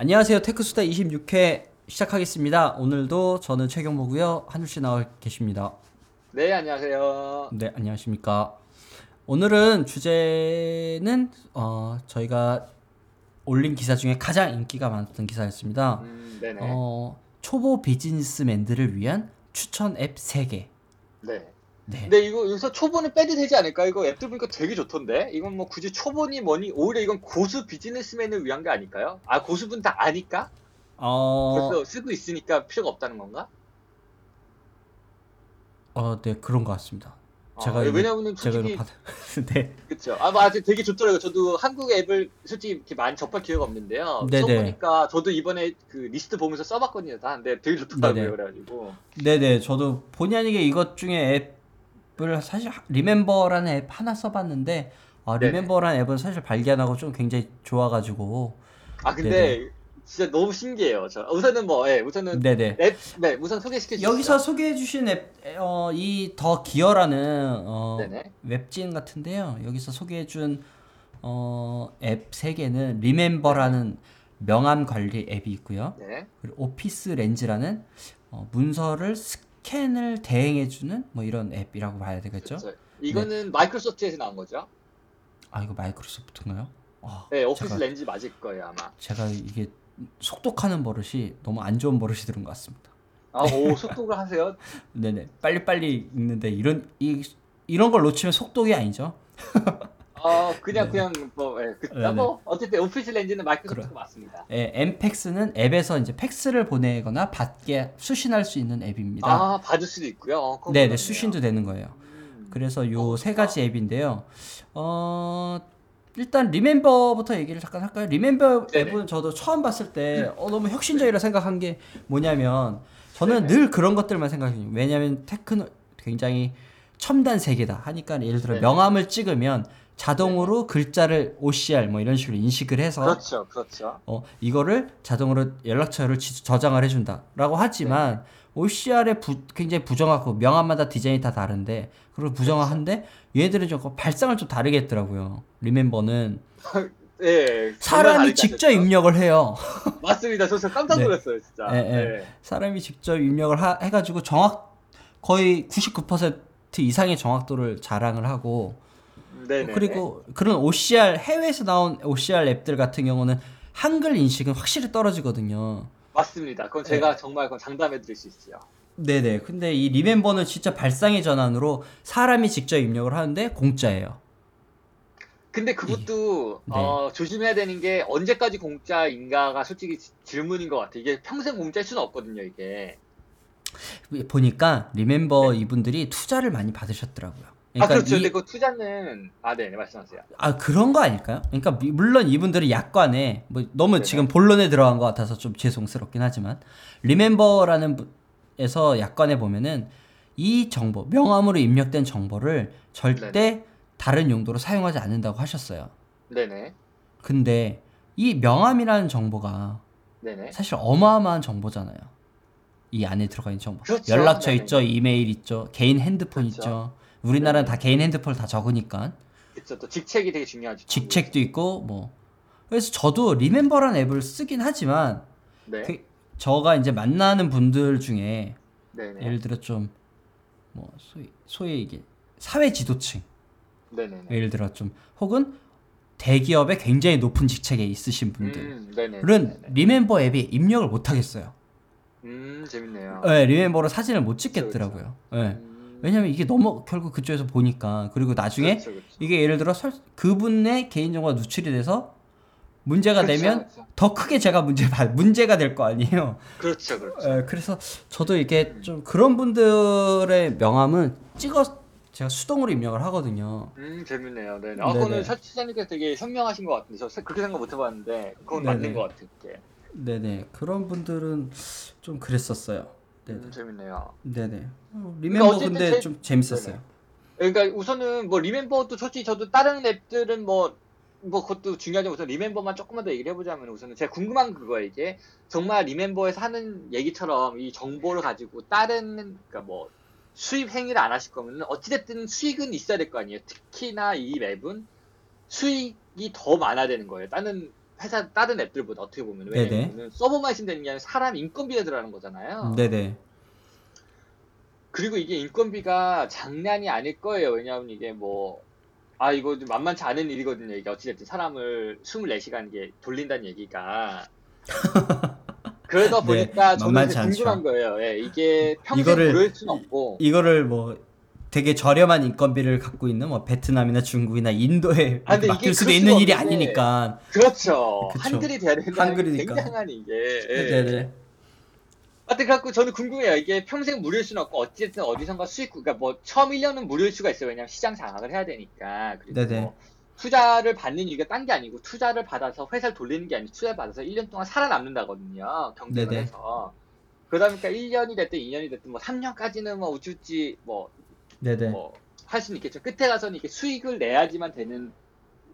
안녕하세요. 테크수다 26회 시작하겠습니다. 오늘도 저는 최경모고요. 한줄 씨 나와 계십니다. 네, 안녕하세요. 네, 안녕하십니까. 오늘은 주제는 어, 저희가 올린 기사 중에 가장 인기가 많았던 기사였습니다. 음, 네네. 어, 초보 비즈니스맨들을 위한 추천 앱 3개. 네. 네. 근데 이거 여기서 초보는 빼도 되지 않을까? 이거 앱들 보니까 되게 좋던데? 이건 뭐 굳이 초보니 뭐니, 오히려 이건 고수 비즈니스맨을 위한 게 아닐까요? 아, 고수분 다 아니까? 어, 벌써 쓰고 있으니까 필요가 없다는 건가? 어, 네, 그런 것 같습니다. 어, 제가 이거- 왜냐면은 솔직히 받... 네. 그쵸. 아, 맞아. 되게 좋더라고요. 저도 한국 앱을 솔직히 이렇게 많이 접할 기회가 없는데요. 네네. 써보니까 저도 이번에 그 리스트 보면서 써봤거든요. 다. 근데 되게 좋더라고요. 네네. 그래가지고. 네네, 저도 본의 아니게 이것 중에 앱 을 사실 리멤버라는 앱 하나 써봤는데 아, 네네. 리멤버라는 앱은 사실 발견하고 좀 굉장히 좋아가지고 아, 근데 진짜 너무 신기해요. 저 우선은 뭐, 예, 우선은 네네. 앱, 네, 우선 소개시켜 주시죠. 여기서 소개해 주신 앱, 어, 이 더 기어라는 어, 네네. 웹진 같은데요. 여기서 소개해 준 어, 앱 세 개는 리멤버라는 명함 관리 앱이 있고요. 네. 그리고 오피스 렌즈라는 어, 문서를 스 캔을 대행해주는 뭐 이런 앱이라고 봐야 되겠죠? 그쵸. 이거는 마이크로소프트에서 나온 거죠? 아 이거 마이크로소프트인가요? 아, 네, 오피스 제가, 렌즈 맞을 거예요, 아마. 제가 이게 속독하는 버릇이 너무 안 좋은 버릇이 들은 것 같습니다. 아, 오, 속독을 하세요? 네네 빨리 빨리 읽는데 이런 이 이런 걸 놓치면 속독이 아니죠? 어, 그냥, 네. 그냥, 뭐, 예, 그, 네네. 뭐, 어쨌든 오피스 렌즈는 마이크로소프트가 그래. 맞습니다. 예, 엠팩스는 앱에서 이제 팩스를 보내거나 받게 수신할 수 있는 앱입니다. 아, 받을 수도 있고요. 어, 그건 네네 몰랐네요. 수신도 되는 거예요. 음. 그래서 요 어, 세 가지 앱인데요. 어 일단 리멤버부터 얘기를 잠깐 할까요? 리멤버 네네. 앱은 저도 처음 봤을 때 어, 너무 혁신적이라 생각한 게 뭐냐면 저는 네네. 늘 그런 것들만 생각해요. 왜냐하면 테크노 굉장히 첨단 세계다 하니까 예를 들어 네네. 명함을 찍으면 자동으로 글자를 OCR 뭐 이런 식으로 인식을 해서 그렇죠, 그렇죠. 어, 이거를 자동으로 연락처를 지- 저장을 해준다라고 하지만 OCR의 부, 굉장히 부정하고 명함마다 디자인이 다 다른데 그리고 부정한데 얘들은 좀 발상을 좀 다르게 했더라고요. 리멤버는 예. 사람이 직접? 입력을 해요. 맞습니다. 저 진짜 깜짝 네. 놀랐어요, 진짜. 예, 예. 사람이 직접 입력을 하- 해가지고 정확 거의 99% 이상의 정확도를 자랑을 하고 네네. 그리고 그런 OCR 해외에서 나온 OCR 앱들 같은 경우는 한글 인식은 확실히 떨어지거든요. 맞습니다. 그건 네. 제가 정말 그건 장담해 드릴 수 있어요. 네네. 근데 이 리멤버는 진짜 발상의 전환으로 사람이 직접 입력을 하는데 공짜예요. 근데 그것도 네. 어, 조심해야 되는 게 언제까지 공짜인가가 솔직히 지- 질문인 것 같아. 이게 평생 공짜일 수는 없거든요, 이게. 보니까 리멤버 이분들이 투자를 많이 받으셨더라고요. 아, 그렇죠. 이- 근데 그 투자는 아, 네, 네, 말씀하세요. 아 그런 거 아닐까요? 그러니까 미- 물론 이분들은 약관에 뭐 너무 네네. 지금 본론에 들어간 것 같아서 좀 죄송스럽긴 하지만 리멤버라는 부- 에서 약관에 보면은 이 정보 명함으로 입력된 정보를 절대 다른 용도로 사용하지 않는다고 하셨어요. 네네. 근데 이 명함이라는 정보가 네네. 사실 어마어마한 정보잖아요. 이 안에 들어가 있는 정보. 그렇죠. 연락처 네네. 있죠, 이메일 있죠, 개인 핸드폰 그렇죠. 있죠. 우리나라는 네네. 다 개인 핸드폰을 다 적으니까 그렇죠. 또 직책이 되게 중요하죠. 직책도 있고 뭐. 그래서 저도 리멤버라는 앱을 쓰긴 하지만 네. 그 저가 이제 만나는 분들 중에 네네. 예를 들어 좀 뭐 소위 소위 이게 사회 지도층 네네네. 예를 들어 좀 혹은 대기업의 굉장히 높은 직책에 있으신 분들은 음, 네네. 은 리멤버 앱에 입력을 못 하겠어요. 음, 재밌네요. 네, 리멤버로 사진을 못 찍겠더라고요. 네. 음, 왜냐면 이게 너무 결국 그쪽에서 보니까 그리고 나중에 그렇죠, 그렇죠. 이게 예를 들어 설, 그분의 개인정보가 누출이 돼서 문제가 그렇죠, 되면 그렇죠. 더 크게 제가 문제 받 문제가 될 거 아니에요. 그렇죠, 그렇죠. 에, 그래서 저도 이게 좀 그런 분들의 명함은 찍어 제가 수동으로 입력을 하거든요. 음, 재밌네요. 네네. 아. 그거는 사치자님께서 되게 현명하신 것 같은데, 저 그렇게 생각 못 해봤는데, 그건 네네. 맞는 것 같아요. 네네 그런 분들은 좀 그랬었어요. 네네 음, 재밌네요. 네네 어, 리멤버 어쨌든 근데 제- 좀 재밌었어요. 그러니까 우선은 뭐 리멤버도 솔직히 저도 다른 앱들은 뭐, 뭐 그것도 중요하지만 우선 리멤버만 조금만 더 얘기를 해보자면 우선은 제가 궁금한 그거예요. 이게 정말 리멤버에서 하는 얘기처럼 이 정보를 가지고 다른, 그러니까 뭐 수입 행위를 안 하실 거면 어찌됐든 수익은 있어야 될 거 아니에요. 특히나 이 앱은 수익이 더 많아야 되는 거예요. 다른 회사 다른 앱들보다 어떻게 보면. 왜냐면 서버만 있으면 되는 게 아니라 사람 인건비가 들어가는 거잖아요. 네네. 그리고 이게 인건비가 장난이 아닐 거예요. 왜냐하면 이게 뭐, 아, 이거 좀 만만치 않은 일이거든요. 이게 어찌됐든 사람을 24시간 게 돌린다는 얘기가. 그러다 네, 보니까 저는 이제 않죠. 궁금한 거예요. 예, 이게 평생 이거를- 무료일 수는 없고. 이거를 뭐 되게 저렴한 인건비를 갖고 있는 뭐 베트남이나 중국이나 인도에 아, 맡길 수도 그럴 있는 일이 아니니까. 그렇죠. 그쵸. 한글이 돼야 게 한글이니까. 굉장한 이게. 예. 네네. 하여튼 갖고 저는 궁금해요. 이게 평생 무료일 수는 없고 어쨌든 어디선가 수익, 그러니까 뭐 처음 1년은 무료일 수가 있어요. 왜냐면 시장 장악을 해야 되니까. 그리고 네네. 뭐 투자를 받는 이유가 딴 게 아니고 투자를 받아서 회사를 돌리는 게 아니고 투자를 받아서 1년 동안 살아남는다거든요. 경쟁을 네네. 해서. 그러다 보니까 1년이 됐든 2년이 됐든 뭐 3년까지는 뭐 우쭈쭈 뭐 네네. 뭐 할 수는 있겠죠. 끝에 가서는 이게 수익을 내야지만 되는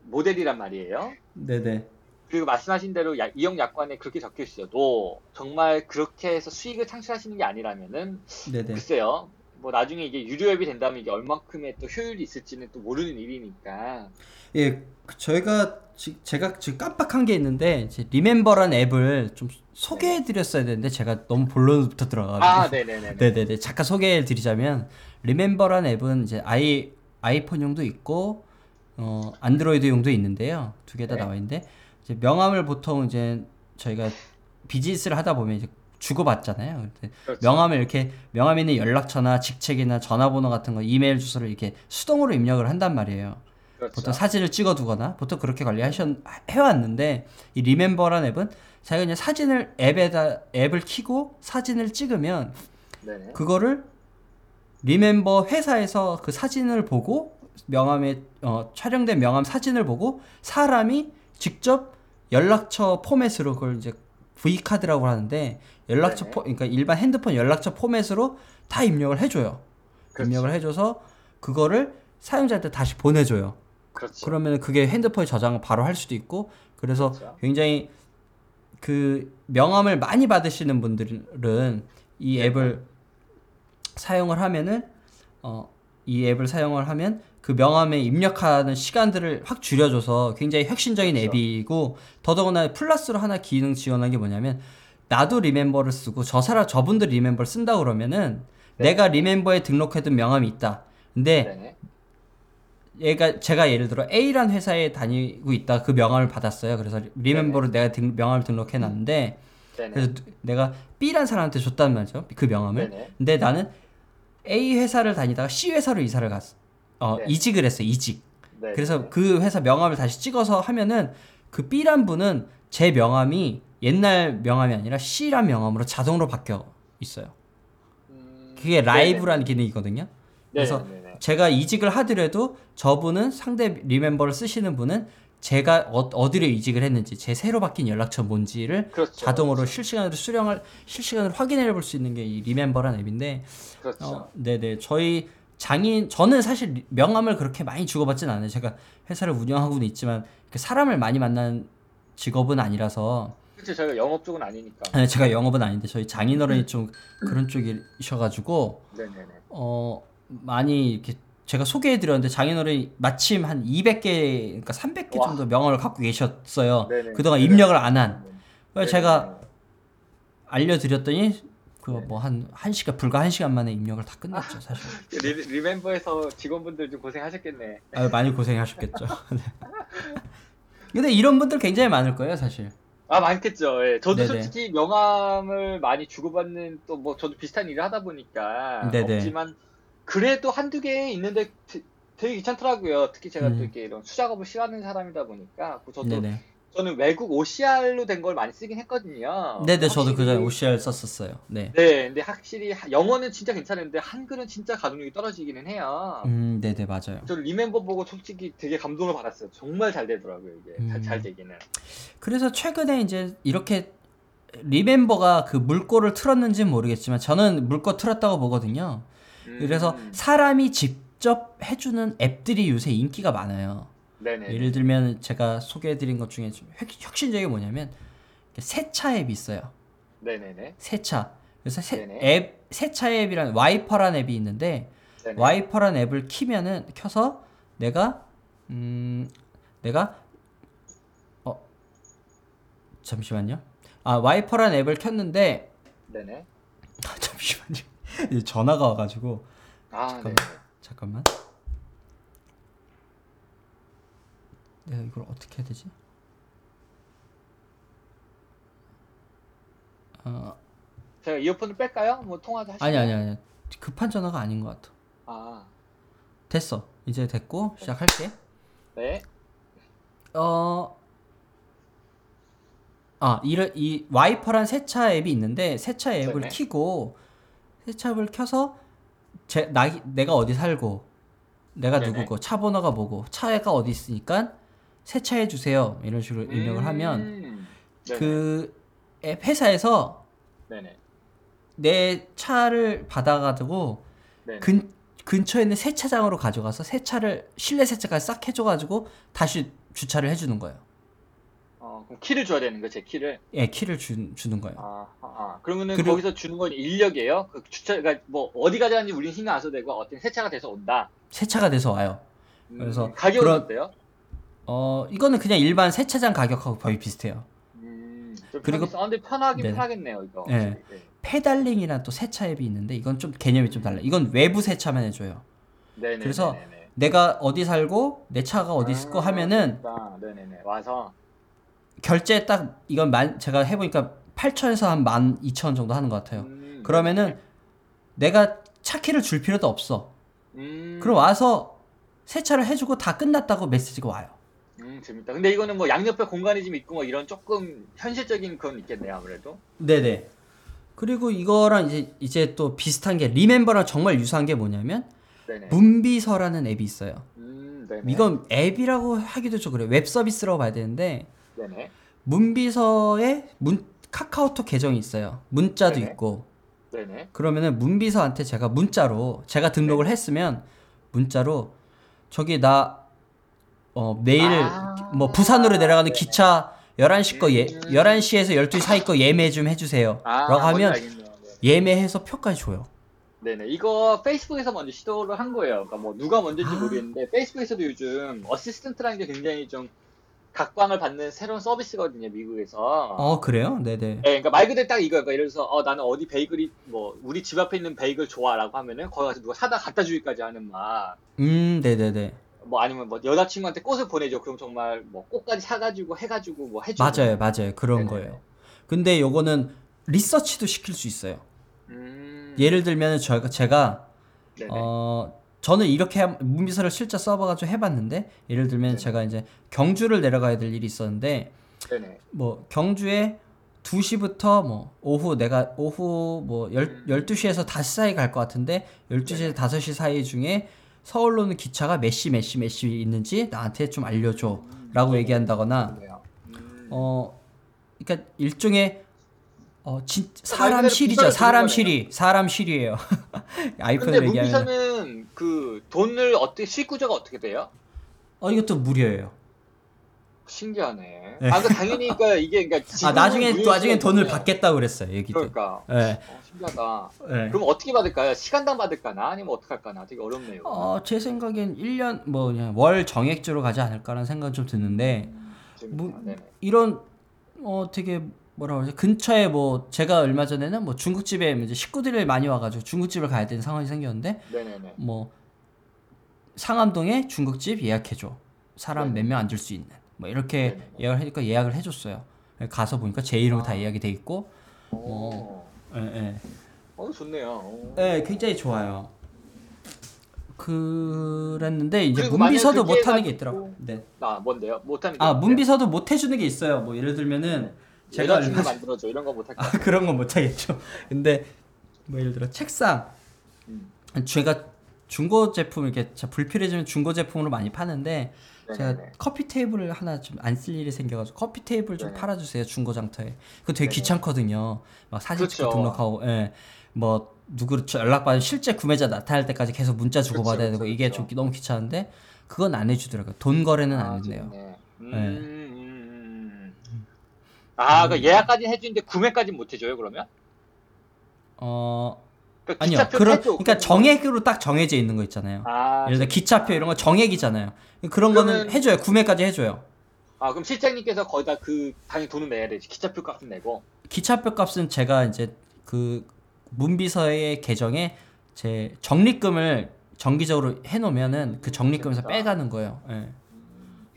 모델이란 말이에요. 네네. 그리고 말씀하신 대로 야- 이용 약관에 그렇게 적혀 있어도 정말 그렇게 해서 수익을 창출하시는 게 아니라면은 네네. 글쎄요. 뭐 나중에 이게 유료 앱이 된다면 이게 얼만큼의 또 효율이 있을지는 또 모르는 일이니까. 예, 그 저희가 지, 제가 지금 깜빡한 게 있는데 이제 리멤버란 앱을 좀 소개해드렸어야 되는데 제가 너무 본론부터 들어가가지고. 아, 네네네. 네네네. 잠깐 소개해드리자면 리멤버란 앱은 이제 아이 아이폰용도 있고 어 안드로이드용도 있는데요. 두 개다 네. 나와 있는데 이제 명함을 보통 이제 저희가 비즈니스를 하다 보면 이제 주고받잖아요. 그렇죠. 명함을 이렇게 명함에 있는 연락처나 직책이나 전화번호 같은 거 이메일 주소를 이렇게 수동으로 입력을 한단 말이에요. 그렇죠. 보통 사진을 찍어두거나 보통 그렇게 관리하셨 해왔는데 이 리멤버란 앱은 자기가 그냥 사진을 앱에다 앱을 키고 사진을 찍으면 네네. 그거를 리멤버 회사에서 그 사진을 보고 명함에 어, 촬영된 명함 사진을 보고 사람이 직접 연락처 포맷으로 그걸 이제 V 카드라고 하는데 연락처 네네. 포 그러니까 일반 핸드폰 연락처 포맷으로 다 입력을 해줘요. 그렇죠. 입력을 해줘서 그거를 사용자한테 다시 보내줘요. 그렇죠. 그러면 그게 핸드폰에 저장을 바로 할 수도 있고 그래서 그렇죠. 굉장히 그 명함을 많이 받으시는 분들은 이 네. 앱을 사용을 하면은 어 이 앱을 사용을 하면 그 명함에 입력하는 시간들을 확 줄여줘서 굉장히 혁신적인 그렇죠. 앱이고 더더구나 플러스로 하나 기능 지원한 게 뭐냐면 나도 리멤버를 쓰고 저 사람 저분들 리멤버를 쓴다 그러면은 네. 내가 리멤버에 등록해둔 명함이 있다. 근데 네네. 얘가 제가 예를 들어 A란 회사에 다니고 있다 그 명함을 받았어요. 그래서 리멤버로 내가 등- 명함을 등록해 놨는데. 그래서 내가 B란 사람한테 줬단 말이죠. 그 명함을. 네네. 근데 나는 A 회사를 다니다가 C 회사로 이사를 갔어. 어, 네. 이직을 했어. 이직. 네네. 그래서 그 회사 명함을 다시 찍어서 하면은 그 B란 분은 제 명함이 옛날 명함이 아니라 C란 명함으로 자동으로 바뀌어 있어요. 음, 그게 라이브라는 기능이거든요. 그래서 네네네. 제가 이직을 하더라도 저분은 상대 리멤버를 쓰시는 분은 제가 어디로 이직을 했는지 제 새로 바뀐 연락처 뭔지를 그렇죠. 자동으로 실시간으로 수령을 실시간으로 확인해 볼 수 있는 게 이 리멤버라는 앱인데 그렇죠. 어, 네네 저희 장인 저는 사실 리- 명함을 그렇게 많이 주고받지는 않아요 제가 회사를 운영하고는 있지만 사람을 많이 만나는 직업은 아니라서 그렇죠. 저희가 영업 쪽은 아니니까. 아니, 제가 영업은 아닌데 저희 장인어른이 좀 그런 쪽이셔가지고 네네네. 어 많이 이렇게 제가 소개해 드렸는데 장인어른이 마침 한 200개 그러니까 300개 와. 정도 명함을 갖고 계셨어요. 네네. 그동안. 입력을 안 한. 그래서 제가 알려 드렸더니 그 뭐한 1시간 불과 1시간 만에 입력을 다 끝냈죠, 사실. 리, 리멤버에서 직원분들 좀 고생하셨겠네. 아, 많이 고생하셨겠죠. 네. 근데 이런 분들 굉장히 많을 거예요, 사실. 아 많겠죠. 예. 저도 네네. 솔직히 명함을 많이 주고받는 또 뭐 저도 비슷한 일을 하다 보니까 네네. 없지만 그래도 한두 개 있는데 되- 되게 귀찮더라고요. 특히 제가 음. 또 이렇게 이런 수작업을 싫어하는 사람이다 보니까 그 저도 네네. 저는 외국 OCR로 된 걸 많이 쓰긴 했거든요. 네네, 저도 그 전에 확실히- OCR 썼었어요. 네. 네, 근데 확실히 하- 영어는 진짜 괜찮은데 한글은 진짜 가동력이 떨어지기는 해요. 음, 네네, 맞아요. 저 리멤버 보고 솔직히 되게 감동을 받았어요. 정말 잘 되더라고요, 이게. 잘, 음. 잘 되기는. 그래서 최근에 이제 이렇게 리멤버가 그 물꼬를 틀었는지는 모르겠지만 저는 물꼬 틀었다고 보거든요. 음, 그래서 사람이 직접 해주는 앱들이 요새 인기가 많아요. 네네. 예를 들면 제가 소개해드린 것 중에 좀 혁- 혁신적인 게 뭐냐면 세차 앱이 있어요. 네네네. 세차. 그래서 세, 네네. 앱 세차 앱이란 와이퍼란 앱이 있는데 네네. 와이퍼란 앱을 키면은 켜서 내가 음 내가 어 잠시만요. 아 와이퍼란 앱을 켰는데 네네. 아, 잠시만요. 이제 전화가 와가지고 아, 잠깐만. 네. 잠깐만. 내가 이걸 어떻게 해야 되지? 어, 제가 이어폰을 뺄까요? 뭐 통화도 하시고. 아니 아니 아니 급한 전화가 아닌 것 같아. 아, 됐어. 이제 됐고 시작할게. 네. 어. 아, 이를 이 와이퍼란 세차 앱이 있는데 세차 앱을 네네. 키고 세차 앱을 켜서 제 나, 내가 어디 살고 내가 네네. 누구고 차 번호가 뭐고 차가 어디 있으니까 세차해 주세요. 이런 식으로 입력을 하면 음, 네네. 그앱 회사에서 네네. 내 차를 받아가지고 네네. 근 근처에 있는 세차장으로 가져가서 세차를 실내 세차까지 싹 해줘가지고 다시 주차를 해주는 거예요. 어, 그럼 키를 줘야 되는 거, 제 키를. 예, 키를 주, 주는 거예요. 아, 아, 아. 그러면은 그리고- 거기서 주는 건 인력이에요? 그 주차, 그러니까 뭐 어디 가자는지 우리는 신경 안 써도 되고 어떤 세차가 돼서 온다. 세차가 돼서 와요. 음, 그래서 가격은 그런- 어때요? 어, 이거는 그냥 일반 세차장 가격하고 거의 비슷해요. 음, 좀 그리고- 근데 편하긴 네네. 편하겠네요, 이거. 네. 네. 페달링이란 또 세차 앱이 있는데 이건 좀 개념이 좀 달라. 이건 외부 세차만 해줘요. 네네. 그래서 네네네. 내가 어디 살고 내 차가 어디 거 아, 하면은. 네네네. 와서. 결제 딱 이건 만 제가 해보니까 8천에서 한 12,000원 정도 하는 것 같아요. 음, 그러면은 내가 차 키를 줄 필요도 없어. 음, 그럼 와서 세차를 해주고 다 끝났다고 메시지가 와요. 음, 재밌다. 근데 이거는 뭐 양옆에 공간이 좀 있고 뭐 이런 조금 현실적인 그건 있겠네요, 아무래도. 네네. 그리고 이거랑 이제 이제 또 비슷한 게 리멤버랑 정말 유사한 게 뭐냐면 네네. 문비서라는 앱이 있어요. 음. 이건 앱이라고 하기도 좀 그래요. 웹 서비스라고 봐야 되는데 네네. 문비서에 문 카카오톡 계정이 있어요. 문자도 네네. 있고 네네. 그러면은 문비서한테 제가 문자로 제가 등록을 했으면 문자로 저기 나 어, 내일 아. 뭐 부산으로 내려가는 네네. 기차 11시 거 예, 음. 11시에서 12시 사이 거 예매 좀 해주세요. 아, 라고 하면. 네. 예매해서 표까지 줘요. 네네. 이거 페이스북에서 먼저 시도를 한 거예요. 그러니까 뭐 누가 먼저인지 아. 모르겠는데 페이스북에서도 요즘 assistant라는 게 굉장히 좀 각광을 받는 새로운 서비스거든요, 미국에서. 어 그래요? 네네. 네, 그러니까 말 그대로 딱 이거예요. 그러니까 예를 들어서 어, 나는 어디 베이글이 뭐 우리 집 앞에 있는 베이글 좋아라고 하면은 거기 가서 누가 사다 갖다 주기까지 하는 막. 음 네네네. 뭐 아니면 뭐 여자친구한테 꽃을 보내줘. 그럼 정말 뭐 꽃까지 사가지고 해가지고 뭐 해주고. 맞아요 맞아요 그런 네네네. 거예요. 근데 요거는 리서치도 시킬 수 있어요. 음. 예를 들면 저희가 제가 네네. 어 저는 이렇게 함- 문비서를 실제 써봐가지고 해봤는데 예를 들면 네네. 제가 이제 경주를 내려가야 될 일이 있었는데 네네. 뭐 경주에 2시부터 뭐 오후 내가 오후 뭐 열, 음. 12시에서 5시 사이 갈 것 같은데 12시에서 5시 사이 중에 서울로는 기차가 몇 시 몇 시 몇 시 있는지 나한테 좀 알려줘 라고 얘기한다거나 그래요. 음. 어 그러니까 일종의 어 진, 말 사람 실이죠 사람. 실이 사람 실이에요 아이폰을 얘기하면 문비서는 그 돈을 어떻게 구조가 어떻게 돼요? 어 이것도 무료예요 신기하네. 네. 아, 그 당연히 그러니까 이게 그러니까 아 나중에 또 나중에 돈을 있는데 받겠다 고 그랬어요 얘기도 그러니까 예 어, 신기하다. 예. 그럼 어떻게 받을까요? 시간당 받을까나 아니면 어떻게 할까나 되게 어렵네요. 어, 제 생각엔 1년 뭐 그냥 월 정액제로 가지 않을까라는 생각은 좀 드는데. 뭐. 이런 어 되게 뭐라 그러지 근처에 뭐 제가 얼마 전에는 뭐 중국집에 이제 식구들이 많이 와가지고 중국집을 가야 되는 상황이 생겼는데 네네네. 뭐 상암동에 중국집 예약해줘 사람 네네. 몇명 앉을 수 있는 뭐 이렇게 네네네. 예약을 하니까 예약을 해줬어요 가서 보니까 제 이름 다 아. 예약이 돼 있고 오. 예, 예. 어, 좋네요. 오. 네, 굉장히 좋아요. 그랬는데 이제 그리고 문비서도 만약에 그게 못하는 게 있더라고. 네. 아, 뭔데요? 못 하는 게 아 뭔데요? 문비서도 못 해주는 게 있어요. 뭐 예를 들면은 제가 얼마 만들어줘 이런 거 못할 아. 그런 건 못하겠죠. 근데 뭐 예를 들어 책상 음. 제가 중고 제품 이렇게 자, 불필요해지면 중고 제품으로 많이 파는데 제가 네네네. 커피 테이블을 하나 좀 안 쓸 일이 생겨가지고 커피 테이블 좀 네네. 팔아주세요 중고 장터에. 그거 되게 네네. 귀찮거든요. 막 사진 찍고 그렇죠. 등록하고, 예. 뭐 누구 저 연락 받은 실제 구매자 나타날 때까지 계속 문자 주고 그쵸, 받아야 되고 이게 그쵸. 좀 너무 귀찮은데 그건 안 해주더라고요. 돈 거래는 아, 안 했네요. 좋네. 음, 네. 음, 음. 아, 그 예약까지 해주는데 구매까지 못 해줘요 그러면? 어 그러니까 아니요. 그런. 그러니까 정액으로 딱 정해져 있는 거 있잖아요. 아, 예를 들어 기차표 이런 거 정액이잖아요. 그런 거는 그러면- 해줘요. 구매까지 해줘요. 아 그럼 실장님께서 거기다 그 당연히 돈을 내야 되지 기차표 값은 내고 기차표 값은 제가 이제 그 문비서의 계정에 제 적립금을 정기적으로 해놓으면은 그 적립금에서. 빼가는 거예요. 예.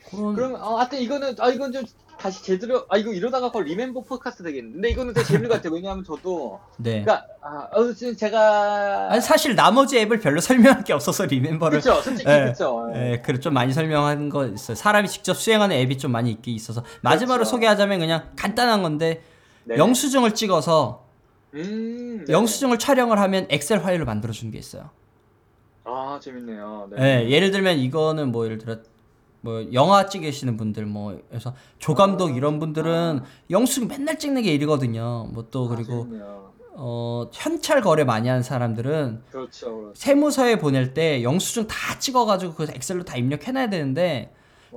그런 그러면 어, 하여튼 이거는 아 이건 좀 다시 제대로 아 이거 이러다가 거의 리멤버 포드카스트 되겠는데 이거는 되게 재밌는 것 같아요 왜냐하면 저도 네. 그러니까 아 어, 지금 제가 아니 사실 나머지 앱을 별로 설명할 게 없어서 리멤버를 그쵸 솔직히 예. 그쵸 예. 예, 그래 좀 많이 설명한 거 있어요. 사람이 직접 수행하는 앱이 좀 많이 있긴 있어서 마지막으로 그렇죠. 소개하자면 그냥 간단한 건데 네. 영수증을 찍어서 음, 네. 영수증을 촬영을 하면 엑셀 파일로 만들어 주는 게 있어요. 아 재밌네요 네. 예, 예를 들면 이거는 뭐 예를 들어 뭐 영화 찍으시는 분들 뭐 그래서 조감독 이런 분들은 영수증 맨날 찍는 게 일이거든요. 뭐또 아, 그리고. 어 현찰 거래 많이 하는 사람들은 그렇죠 그렇죠. 세무서에 보낼 때 영수증 다 찍어가지고 그 엑셀로 다 입력해놔야 되는데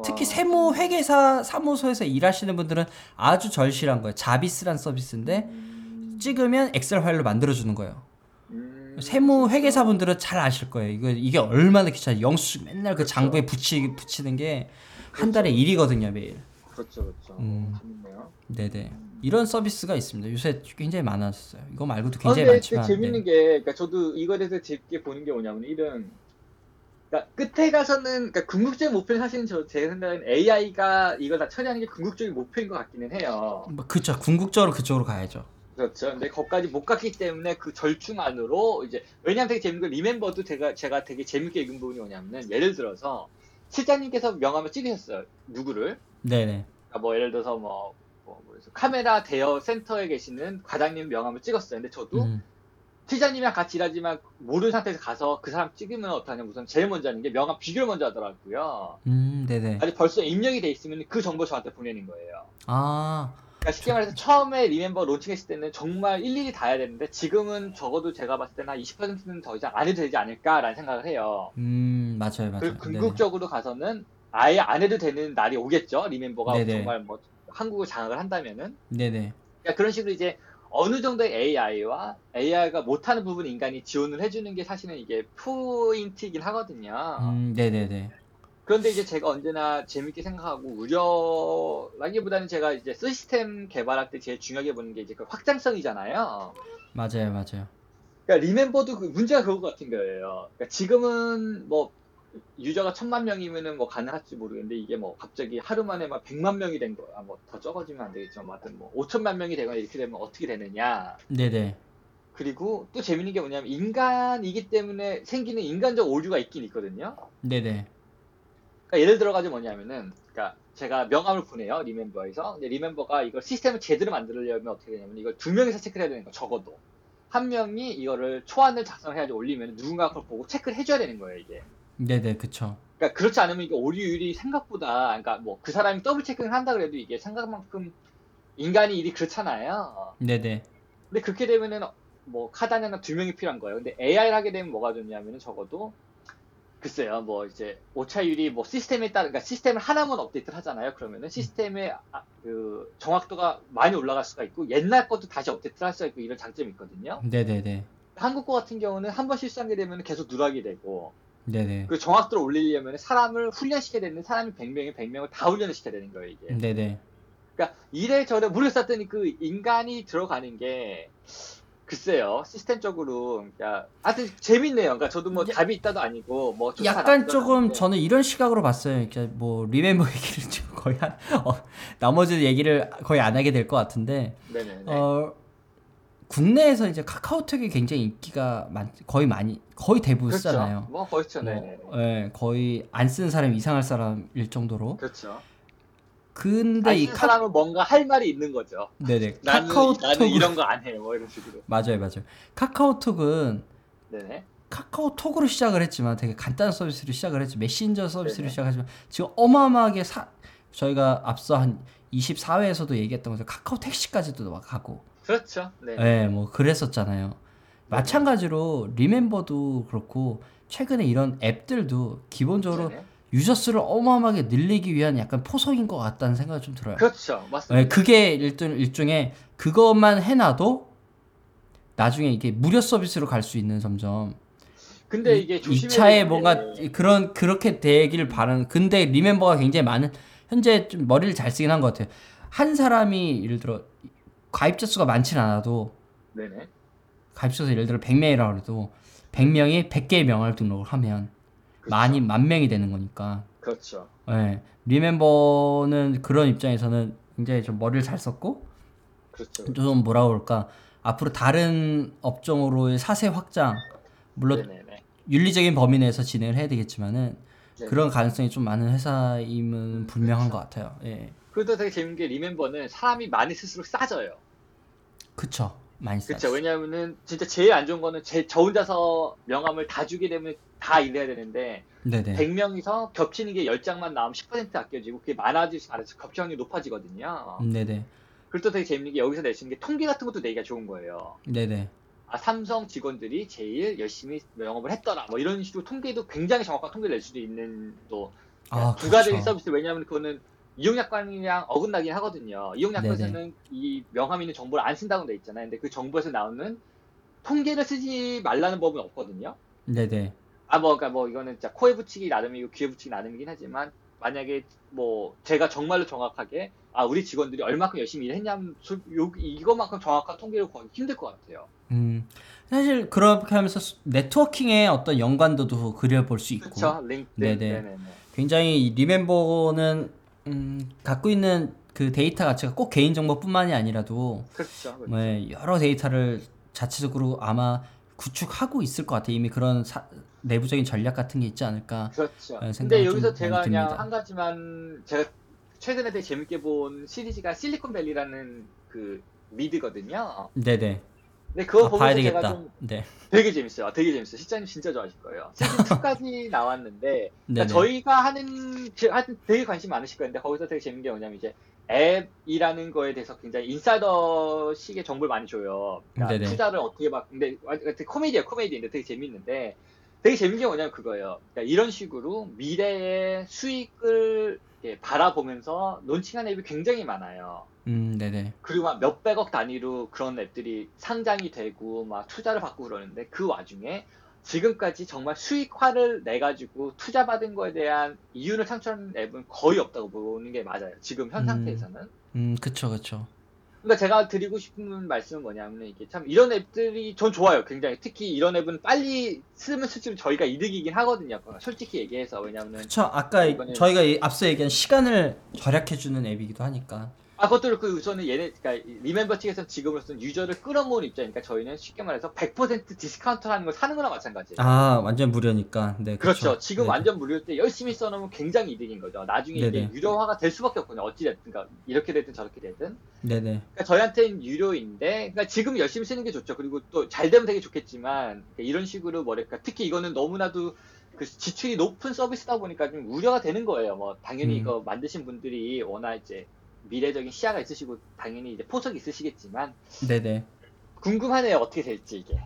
특히 와. 세무 회계사 사무소에서 일하시는 분들은 아주 절실한 거예요. 자비스란 서비스인데 찍으면 엑셀 파일로 만들어 주는 거예요. 음, 세무 회계사 분들은 잘 아실 거예요. 이거 이게 얼마나 귀찮아요. 영수증 맨날 그 장부에 붙이 붙이는 게 한 달에 일이거든요 매일. 그렇죠 그렇죠 음. 재밌네요 네네. 이런 서비스가 있습니다. 요새 굉장히 많았어요. 이거 말고도 아, 굉장히 근데 많지만. 재밌는 네. 게, 그러니까 저도 이거에 대해서 재밌게 보는 게 뭐냐면, 이런, 그러니까 끝에 가서는, 그러니까 궁극적인 목표는 사실은 저, 제 생각엔 AI가 이걸 다 처리하는 게 궁극적인 목표인 것 같기는 해요. 뭐 그쵸. 궁극적으로 그쪽으로 가야죠. 그렇죠. 근데 거기까지 못 갔기 때문에 그 절충 안으로, 이제, 왜냐면 되게 재밌는 건, 리멤버도 제가, 제가 되게 재밌게 읽은 부분이 뭐냐면은, 예를 들어서, 실장님께서 명함을 찍으셨어요. 누구를. 네네. 그러니까 뭐 예를 들어서 뭐, 뭐, 뭐 카메라 대여 센터에 계시는 과장님 명함을 찍었어요. 근데 저도 음, 실장님이랑 같이 일하지만 모르는 상태에서 가서 그 사람 찍으면 어떡하냐면 우선 제일 먼저 하는 게 명함 비교를 먼저 하더라고요. 음, 네네. 아직 벌써 입력이 돼 있으면 그 정보 저한테 보내는 거예요. 아, 그러니까 쉽게 말해서 처음에 리멤버 론칭했을 때는 정말 일일이 다 해야 되는데 지금은 적어도 제가 봤을 때는 한 20%는 더 이상 안 해도 되지 않을까라는 생각을 해요. 음, 맞아요, 맞아요. 그리고. 궁극적으로 가서는 아예 안 해도 되는 날이 오겠죠. 리멤버가 네네. 정말 뭐 한국을 장악을 한다면은. 네네. 그러니까 그런 식으로 이제 어느 정도의 AI와 AI가 못하는 부분 인간이 지원을 해주는 게 사실은 이게 포인트이긴 하거든요. 음, 네네네. 그런데 이제 제가 언제나 재밌게 생각하고 우려라기보다는 제가 이제 시스템 개발할 때 제일 중요하게 보는 게 이제 그 확장성이잖아요. 맞아요, 맞아요. 그러니까 리멤버도 그 문제가 그거 같은 거예요. 그러니까 지금은 뭐 유저가 천만 명이면은 뭐 가능할지 모르겠는데 이게 뭐 갑자기 하루 만에 막 백만 명이 된 거야. 뭐더 적어지면 안 되겠지만 뭐 하여튼 뭐 오천만 명이 되거나 이렇게 되면 어떻게 되느냐. 네네. 그리고 또 재밌는 게 뭐냐면 인간이기 때문에 생기는 인간적 오류가 있긴 있거든요. 네네. 그러니까 예를 들어가지고 뭐냐면은 그러니까 제가 명함을 보내요 리멤버에서 근데 리멤버가 이걸 시스템을 제대로 만들려면 어떻게 되냐면 이걸 두 명이서 체크를 해야 되는 거 적어도 한 명이 이거를 초안을 작성해가지고 올리면 누군가 그걸 보고 체크를 해줘야 되는 거예요 이게 네네, 그쵸. 그러니까 그렇지 않으면 이게 오류율이 생각보다 그러니까 뭐 그 사람이 double check를 한다 그래도 이게 생각만큼 인간이 일이 그렇잖아요 네네. 근데 그렇게 되면은 뭐 카단이나 두 명이 필요한 거예요. 근데 AI를 하게 되면 뭐가 좋냐면은 적어도 글쎄요, 뭐 이제 오차율이 뭐 시스템에 따라 그러니까 시스템을 하나만 업데이트를 하잖아요. 그러면은 시스템의 아- 그 정확도가 많이 올라갈 수가 있고 옛날 것도 다시 업데이트를 할 수가 있고 이런 장점이 있거든요. 네네네. 한국 거 같은 경우는 한 번 실수하게 되면 계속 누락이 되고 네네. 그 정확도를 올리려면 사람을 훈련시켜야 되는 사람이 100명이 100명을 다 훈련을 시켜야 되는 거예요, 이게. 네네. 그러니까 이래저래 모르겠었더니 그 인간이 들어가는 게 글쎄요 시스템적으로 그러니까 하여튼 재밌네요. 그러니까 저도 뭐 야- 답이 있다도 아니고 뭐 약간 조금 아닌데. 저는 이런 시각으로 봤어요. 그러니까 뭐 리멤버 얘기를 지금 거의 한 어, 나머지 얘기를 거의 안 하게 될 것 같은데 네네네. 어 국내에서 이제 카카오톡이 굉장히 인기가 많 거의 많이 거의 대부분 그렇죠. 쓰잖아요. 뭐 그렇죠. 뭐, 네네. 예, 거의 안 쓰는 사람이 이상할 사람일 정도로. 그렇죠. 근데 이이카 사람은 뭔가 할 말이 있는 거죠. 네네 나는 카카오톡 나는 이런 거 안 해. 뭐 이런 식으로. 맞아요 맞아요. 카카오톡은 네네. 카카오톡으로 시작을 했지만 되게 간단한 서비스로 시작을 했지 메신저 서비스로 네네. 시작하지만 지금 어마어마하게 사, 저희가 앞서 한 24회에서도 얘기했던 것처럼 카카오 택시까지도 막 가고 그렇죠. 네. 예, 뭐 그랬었잖아요. 마찬가지로 리멤버도 그렇고 최근에 이런 앱들도 기본적으로 네네. 유저 수를 어마어마하게 늘리기 위한 약간 포석인 것 같다는 생각이 좀 들어요. 그렇죠. 맞습니다. 예, 그게 일종, 일종의 그것만 해놔도 나중에 이게 무료 서비스로 갈 수 있는 점점 근데 이- 이게 이 차에 뭔가 게 그런 그렇게 되길 바라는 근데 리멤버가 굉장히 많은 현재 좀 머리를 잘 쓰긴 한 것 같아요. 한 사람이 예를 들어 가입자 수가 많진 않아도 네네. 가입자 수 예를 들어 100명이라고 해도 100명이 100개의 명함을 등록을 하면 그렇죠. 많이 만 명이 되는 거니까. 그렇죠. 예. 리멤버는 그런 입장에서는 굉장히 좀 머리를 잘 썼고 그렇죠. 좀 뭐라 그럴까 앞으로 다른 업종으로의 사세 확장 물론 네네네. 윤리적인 범위 내에서 진행을 해야 되겠지만은 네. 그런 가능성이 좀 많은 회사임은 분명한 것 같아요. 예, 그것도 되게 재밌는 게 리멤버는 사람이 많이 쓸수록 싸져요. 그쵸. 많이 그렇죠. 썼죠. 왜냐하면은 진짜 제일 안 좋은 거는 제, 저 혼자서 명함을 다 주게 되면 다 일해야 되는데 네네. 100명이서 겹치는 게 10장만 나오면 10% 아껴지고 그게 많아질수록 알아서 겹치 확률이 높아지거든요. 음, 네네. 그리고 또 되게 재밌는 게 여기서 낼 수 있는 게 통계 같은 것도 내기가 좋은 거예요. 네네. 아, 삼성 직원들이 제일 열심히 영업을 했더라. 뭐 이런 식으로 통계도 굉장히 정확한 통계를 낼 수도 있는 또 아, 부가적인 그렇죠. 서비스 왜냐하면 그거는 이용약관이랑 어긋나긴 하거든요. 이용약관에서는 이 명함 있는 정보를 안 쓴다고 돼 있잖아요. 근데 그 정보에서 나오는 통계를 쓰지 말라는 법은 없거든요. 네네. 아, 뭐, 그니까 뭐, 이거는 진짜 코에 붙이기 나름이고 귀에 붙이기 나름이긴 하지만, 만약에 뭐, 제가 정말로 정확하게, 아, 우리 직원들이 얼마큼 열심히 일했냐면, 이거만큼 정확한 통계를 구하기 힘들 것 같아요. 음, 사실 그렇게 하면서 수- networking의 어떤 연관도도 그려볼 수 있고 그쵸? Linked. 네네. 네네네. 굉장히 이 리멤버는 음, 갖고 있는 그 데이터 가치가 꼭 개인 정보뿐만이 아니라도 그렇죠. 그렇죠. 네, 여러 데이터를 자체적으로 아마 구축하고 있을 것 같아요. 이미 그런 사- 내부적인 전략 같은 게 있지 않을까. 그렇죠. 네, 생각은 근데 좀 여기서 제가 그냥 듭니다. 한 가지만, 제가 최근에 되게 재밌게 본 시리즈가 실리콘밸리라는 그 미드거든요. 네네. 근데 그거 아, 보면서 제가. 좀 네. 되게 재밌어요. 아, 되게 재밌어요. 실장님 진짜 좋아하실 거예요. 시즌 2까지 나왔는데. 그러니까 저희가 하는 제- 하여튼 되게 관심 많으실 거예요. 근데 거기서 되게 재밌는 게 뭐냐면 이제 앱이라는 거에 대해서 굉장히 인사이더식의 정보를 많이 줘요. 그러니까 네네. 투자를 어떻게 막 근데 코미디야 코미디인데 되게 재밌는데 되게 재밌는 게 뭐냐면 그거예요. 그러니까 이런 식으로 미래의 수익을 바라보면서 론칭한 앱이 굉장히 많아요. 음, 네네. 그리고 막 몇백억 단위로 그런 앱들이 상장이 되고 막 투자를 받고 그러는데 그 와중에 지금까지 정말 수익화를 내 가지고 투자 받은 거에 대한 이윤을 창출한 앱은 거의 없다고 보는 게 맞아요. 지금 현 음. 상태에서는. 음, 그쵸, 그쵸. 그러니까 제가 드리고 싶은 말씀은 뭐냐면 이게 참 이런 앱들이 전 좋아요. 굉장히 특히 이런 앱은 빨리 쓰면 쓸수록 저희가 이득이긴 하거든요. 솔직히 얘기해서 왜냐면은 그쵸. 아까 저희가 이- 앞서 얘기한 시간을 절약해 주는 앱이기도 하니까. 아, 그것도 그렇고 우선은 얘네, 그러니까 리멤버 측에서 지금으로서는 유저를 끌어모은 입장이니까 저희는 쉽게 말해서 100% 디스카운트라는 걸 사는 거나 마찬가지예요. 아, 완전 무료니까. 네, 그쵸. 그렇죠. 지금 네네. 완전 무료일 때 열심히 써놓으면 굉장히 이득인 거죠. 나중에 이게 네네. 유료화가 될 수밖에 없거든요. 어찌됐든, 그러니까 이렇게 됐든 저렇게 됐든. 네네. 그러니까 저희한테는 유료인데, 그러니까 지금 열심히 쓰는 게 좋죠. 그리고 또 잘 되면 되게 좋겠지만, 그러니까 이런 식으로 뭐랄까, 특히 이거는 너무나도 그 지출이 높은 서비스다 보니까 좀 우려가 되는 거예요. 뭐 당연히 음. 이거 만드신 분들이 워낙 이제 미래적인 시야가 있으시고 당연히 이제 포석이 있으시겠지만 네네. 궁금하네요. 어떻게 될지 이게.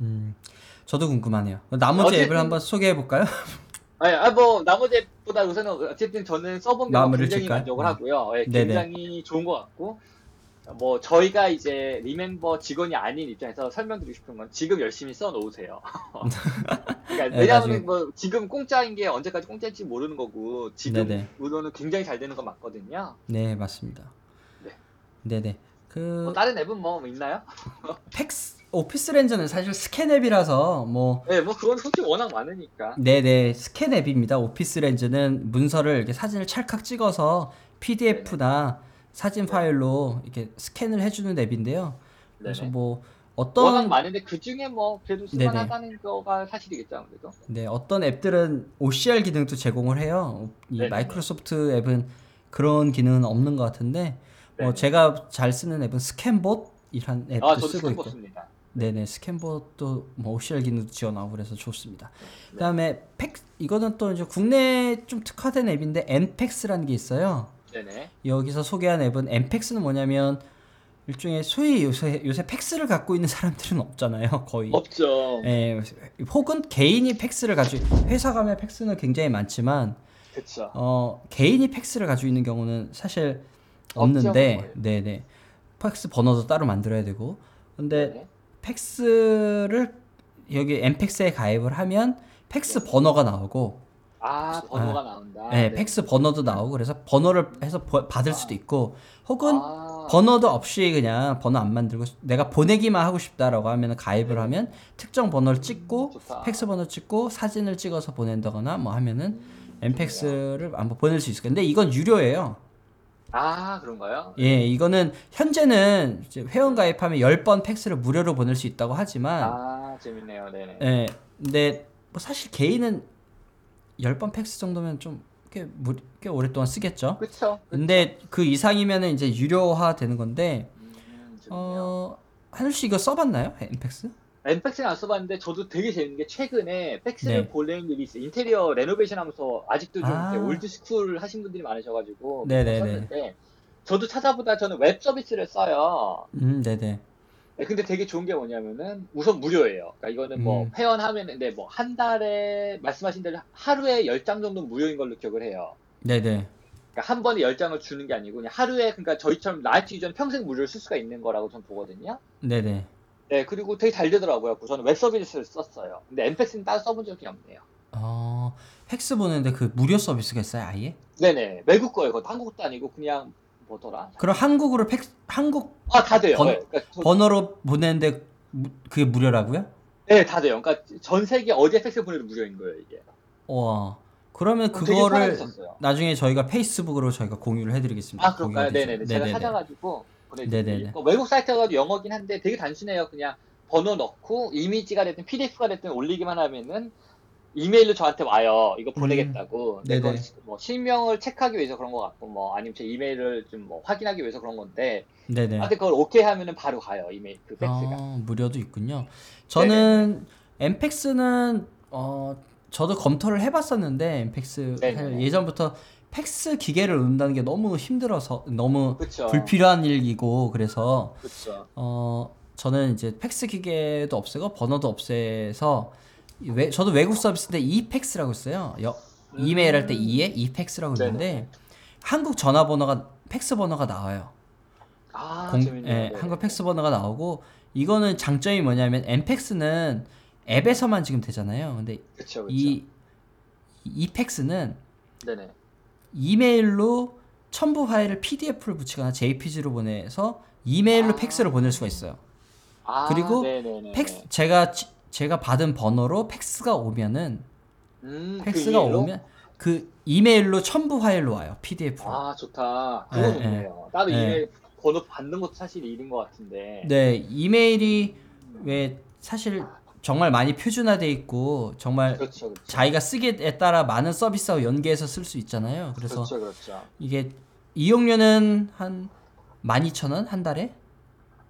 음, 저도 궁금하네요. 나머지 어쨌든- 앱을 한번 소개해 볼까요? 아니, 아, 뭐, 나머지 앱보다 우선은, 어쨌든 저는 써본 경우 굉장히? 만족을 네. 하고요. 예, 네네. 굉장히 좋은 것 같고, 뭐, 저희가 이제 리멤버 직원이 아닌 입장에서 설명드리고 싶은 건 지금 열심히 써 놓으세요. 그러니까 네, 왜냐하면 뭐, 지금 공짜인 게 언제까지 공짜일지 모르는 거고, 지금 네네. 우선은 굉장히 잘 되는 건 맞거든요. 네, 맞습니다. 네. 네네. 그 뭐, 다른 앱은 뭐 있나요? 팩스 오피스 렌즈는 사실 스캔 앱이라서 뭐 네, 뭐, 그건 솔직히 워낙 많으니까. 네 네 스캔 앱입니다. 오피스 렌즈는 문서를 이렇게 사진을 찰칵 찍어서 PDF나 사진 파일로 이렇게 스캔을 해주는 앱인데요. 그래서 네네. 뭐 워낙 어떤 많은데 그 중에 뭐, 그래도 네네. 쓸만하다는 거가 사실이겠죠, 아무래도. 네 어떤 앱들은 OCR 기능도 제공을 해요. 이 네네네. 마이크로소프트 앱은 그런 기능은 없는 것 같은데 뭐 네네. 제가 잘 쓰는 앱은 스캔봇이란 앱도 아, 쓰고 있고 봤습니다. 네네 스캔봇도 뭐 OCR 기능도 지원하고 그래서 좋습니다. 네. 그다음에 팩 이거는 또 이제 국내에 좀 특화된 앱인데 엠팩스라는 게 있어요. 네네. 여기서 소개한 앱은 엠팩스는 뭐냐면 일종의 소위 요새 요새 팩스를 갖고 있는 사람들은 없잖아요 거의. 없죠. 예, 혹은 개인이 팩스를 가지고 회사 가면 팩스는 굉장히 많지만 그쵸. 어 개인이 팩스를 가지고 있는 경우는 사실 없는데. 네네 팩스 번호도 따로 만들어야 되고 근데 네네. 팩스를 여기 엠팩스에 가입을 하면 팩스 번호가 나오고 아 번호가 나온다. 네, 팩스 번호도 나오고 그래서 번호를 해서 버- 받을 수도 있고 혹은 아, 번호도 없이 그냥 번호 안 만들고 내가 보내기만 하고 싶다라고 하면 가입을 하면 특정 번호를 찍고 좋다. 팩스 번호 찍고 사진을 찍어서 보낸다거나 뭐 하면은 음, 엠팩스를 한번 보낼 수 있을 거예요. 근데 이건 유료예요. 아 그런가요? 예, 이거는 현재는 이제 회원 가입하면 10번 팩스를 무료로 보낼 수 있다고 하지만 아 재밌네요. 네네. 예. 근데 뭐 사실 개인은 10번 팩스 정도면 좀 꽤 꽤 오랫동안 쓰겠죠. 그렇죠. 근데 그 이상이면은 이제 유료화 되는 건데 음. 어 하늘 씨 이거 써봤나요? 엠팩스? 엠팩스는 안 써봤는데 저도 되게 재밌는 게 최근에 팩스를 네. 보낸 일이 있어요. 인테리어 renovation 하면서 아직도 좀 아. old school 하신 분들이 많으셔가지고 네네네. 썼는데 저도 찾아보다 저는 웹 서비스를 써요. 음, 네네. 네, 근데 되게 좋은 게 뭐냐면은 우선 무료예요. 그러니까 이거는 뭐 음. 회원하면 근데 뭐한 달에 말씀하신 대로 하루에 10장 정도 는 무료인 걸로 기억을 해요. 네네. 그러니까 한 번에 10장을 주는 게 아니고 그냥 하루에 그러니까 저희처럼 light user는 평생 무료를 쓸 수가 있는 거라고 저는 보거든요. 네네. 네, 그리고 되게 잘 되더라고요. 저는 웹 서비스를 썼어요. 근데 엠팩스는 따로 써본 적이 없네요. 어, 팩스 보내는데 그 무료 서비스가 있어요, 아예? 네네, 외국 거예요. 그거 한국도 아니고 그냥 뭐더라? 그럼 한국으로 팩스, 한국 아, 다 돼요. 번- 네, 그러니까 저- 번호로 보내는데 무- 그게 무료라고요? 네, 다 돼요. 그러니까 전 세계 어디에 팩스 보내도 무료인 거예요, 이게. 와. 그러면 되게 그거를. 나중에 저희가 페이스북으로 저희가 공유를 해드리겠습니다. 아, 그런가요? 공유가 되죠. 네네네. 제가 네네네. 찾아가지고 네네네. 보내드릴게요. 뭐 외국 사이트가 영어긴 한데 되게 단순해요. 그냥 번호 넣고 이미지가 됐든 PDF가 됐든 올리기만 하면은 이메일로 저한테 와요. 이거 보내겠다고. 근데 음. 네네. 그건 뭐 실명을 체크하기 위해서 그런 것 같고 뭐 아니면 제 이메일을 좀 뭐 확인하기 위해서 그런 건데. 네네. 아, 근데 그걸 오케이 하면은 바로 가요. 이메일 그 팩스가. 아, 무료도 있군요. 저는 엠팩스는 어 저도 검토를 해봤었는데 엠팩스 네네. 사실 예전부터 팩스 기계를 넣는다는 게 너무 힘들어서 너무 그쵸. 불필요한 일이고 그래서 그쵸. 어 저는 이제 팩스 기계도 없애고 번호도 없애서 외, 저도 외국 서비스인데 이팩스라고 있어요. 여, 이메일 할 때 이에 이팩스라고 네네. 있는데 한국 전화번호가 팩스 번호가 나와요. 아, 공-. 예, 네네. 한국 팩스 번호가 나오고 이거는 장점이 뭐냐면 엠팩스는 앱에서만 지금 되잖아요. 근데 그쵸, 그쵸. 이 이팩스는 네네. 이메일로 첨부 파일을 PDF를 붙이거나 JPG로 보내서 이메일로 아. 팩스를 보낼 수가 있어요. 아, 그리고 네네네. 팩스 제가 지- 제가 받은 번호로 팩스가 오면은 음, 그 팩스가 이메일로? 오면 그 이메일로 첨부 파일로 와요. PDF로. 아, 좋다. 그거 예, 좋네요. 나도 예. 이메일 번호 받는 것도 사실 일인 것 같은데. 네, 이메일이 왜 사실 정말 많이 표준화돼 있고 정말 그렇죠, 그렇죠. 자기가 쓰기에 따라 많은 서비스하고 연계해서 쓸 수 있잖아요. 그래서 그렇죠, 그렇죠. 이게 이용료는 한 12,000원 한 달에?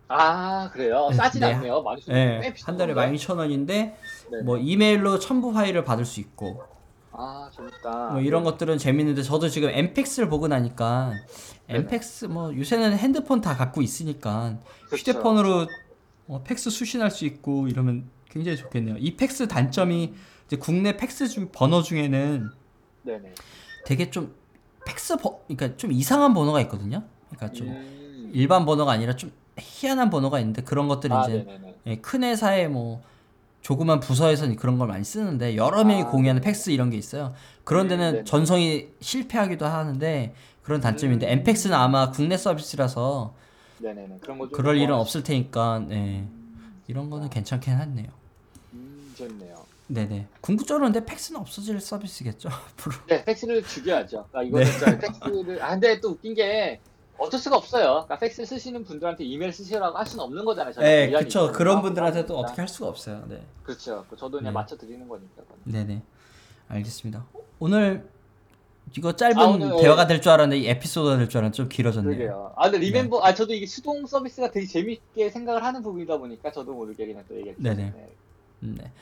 아, 그래요? 네, 싸진 네. 않네요. 쓰 네, 꽤한 달에 비싼데? 12,000원인데 네네. 뭐 이메일로 첨부 파일을 받을 수 있고 아, 재밌다. 뭐 이런 것들은 재밌는데 저도 지금 엠팩스를 보고 나니까 네네. 엠팩스 뭐 요새는 핸드폰 다 갖고 있으니까 그쵸. 휴대폰으로 어, 팩스 수신할 수 있고 이러면 굉장히 좋겠네요. 이팩스 단점이 이제 국내 팩스 중 번호 중에는 네네. 되게 좀 팩스 버, 그러니까 좀 이상한 번호가 있거든요. 그러니까 좀 음. 일반 번호가 아니라 좀 희한한 번호가 있는데 그런 것들이 아, 이제. 예, 큰 회사에 뭐 조그만 부서에서는 그런 걸 많이 쓰는데 여러 명이 아, 공유하는. 팩스 이런 게 있어요. 그런 데는 음, 네네. 전송이 실패하기도 하는데 그런 단점인데 음. 엠팩스는 아마 국내 서비스라서 네네네. 그런 그럴 일은 없을 테니까 예. 이런 거는 괜찮긴 하네요. 음, 좋네요. 네네. 궁극적으로 근데 팩스는 없어질 서비스겠죠. 네, 팩스를 죽여야죠. 그러니까 이거는 네. 팩스를 아 근데 또 웃긴 게 어쩔 수가 없어요. 그러니까 팩스 쓰시는 분들한테 이메일 쓰시라고 할 수는 없는 거잖아요. 저희가 네, 그쵸. 있거든요. 그런 분들한테 또. 어떻게 할 수가 없어요. 네. 그렇죠. 저도 그냥 네. 맞춰 드리는 거니까. 네네. 알겠습니다. 오늘 이거 짧은 아, 오늘, 대화가 될 줄 알았는데 이 에피소드가 될 줄 알았는데 좀 길어졌네요. 그러게요. 아 근데 리멤버 아 저도 이게 수동 서비스가 되게 재밌게 생각을 하는 부분이다 보니까 저도 모르게 그냥 또 얘기했죠. 네네. 음, 네.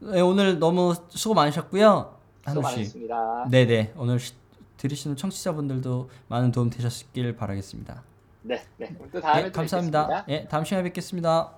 네, 오늘 너무 수고 많으셨고요. 수고 한우 씨. 많으셨습니다. 네네. 오늘 시- 들으시는 청취자분들도 많은 도움 되셨길 바라겠습니다. 네, 네. 또 다음에 네, 또 감사합니다. 뵙겠습니다. 예, 다음 시간에 뵙겠습니다.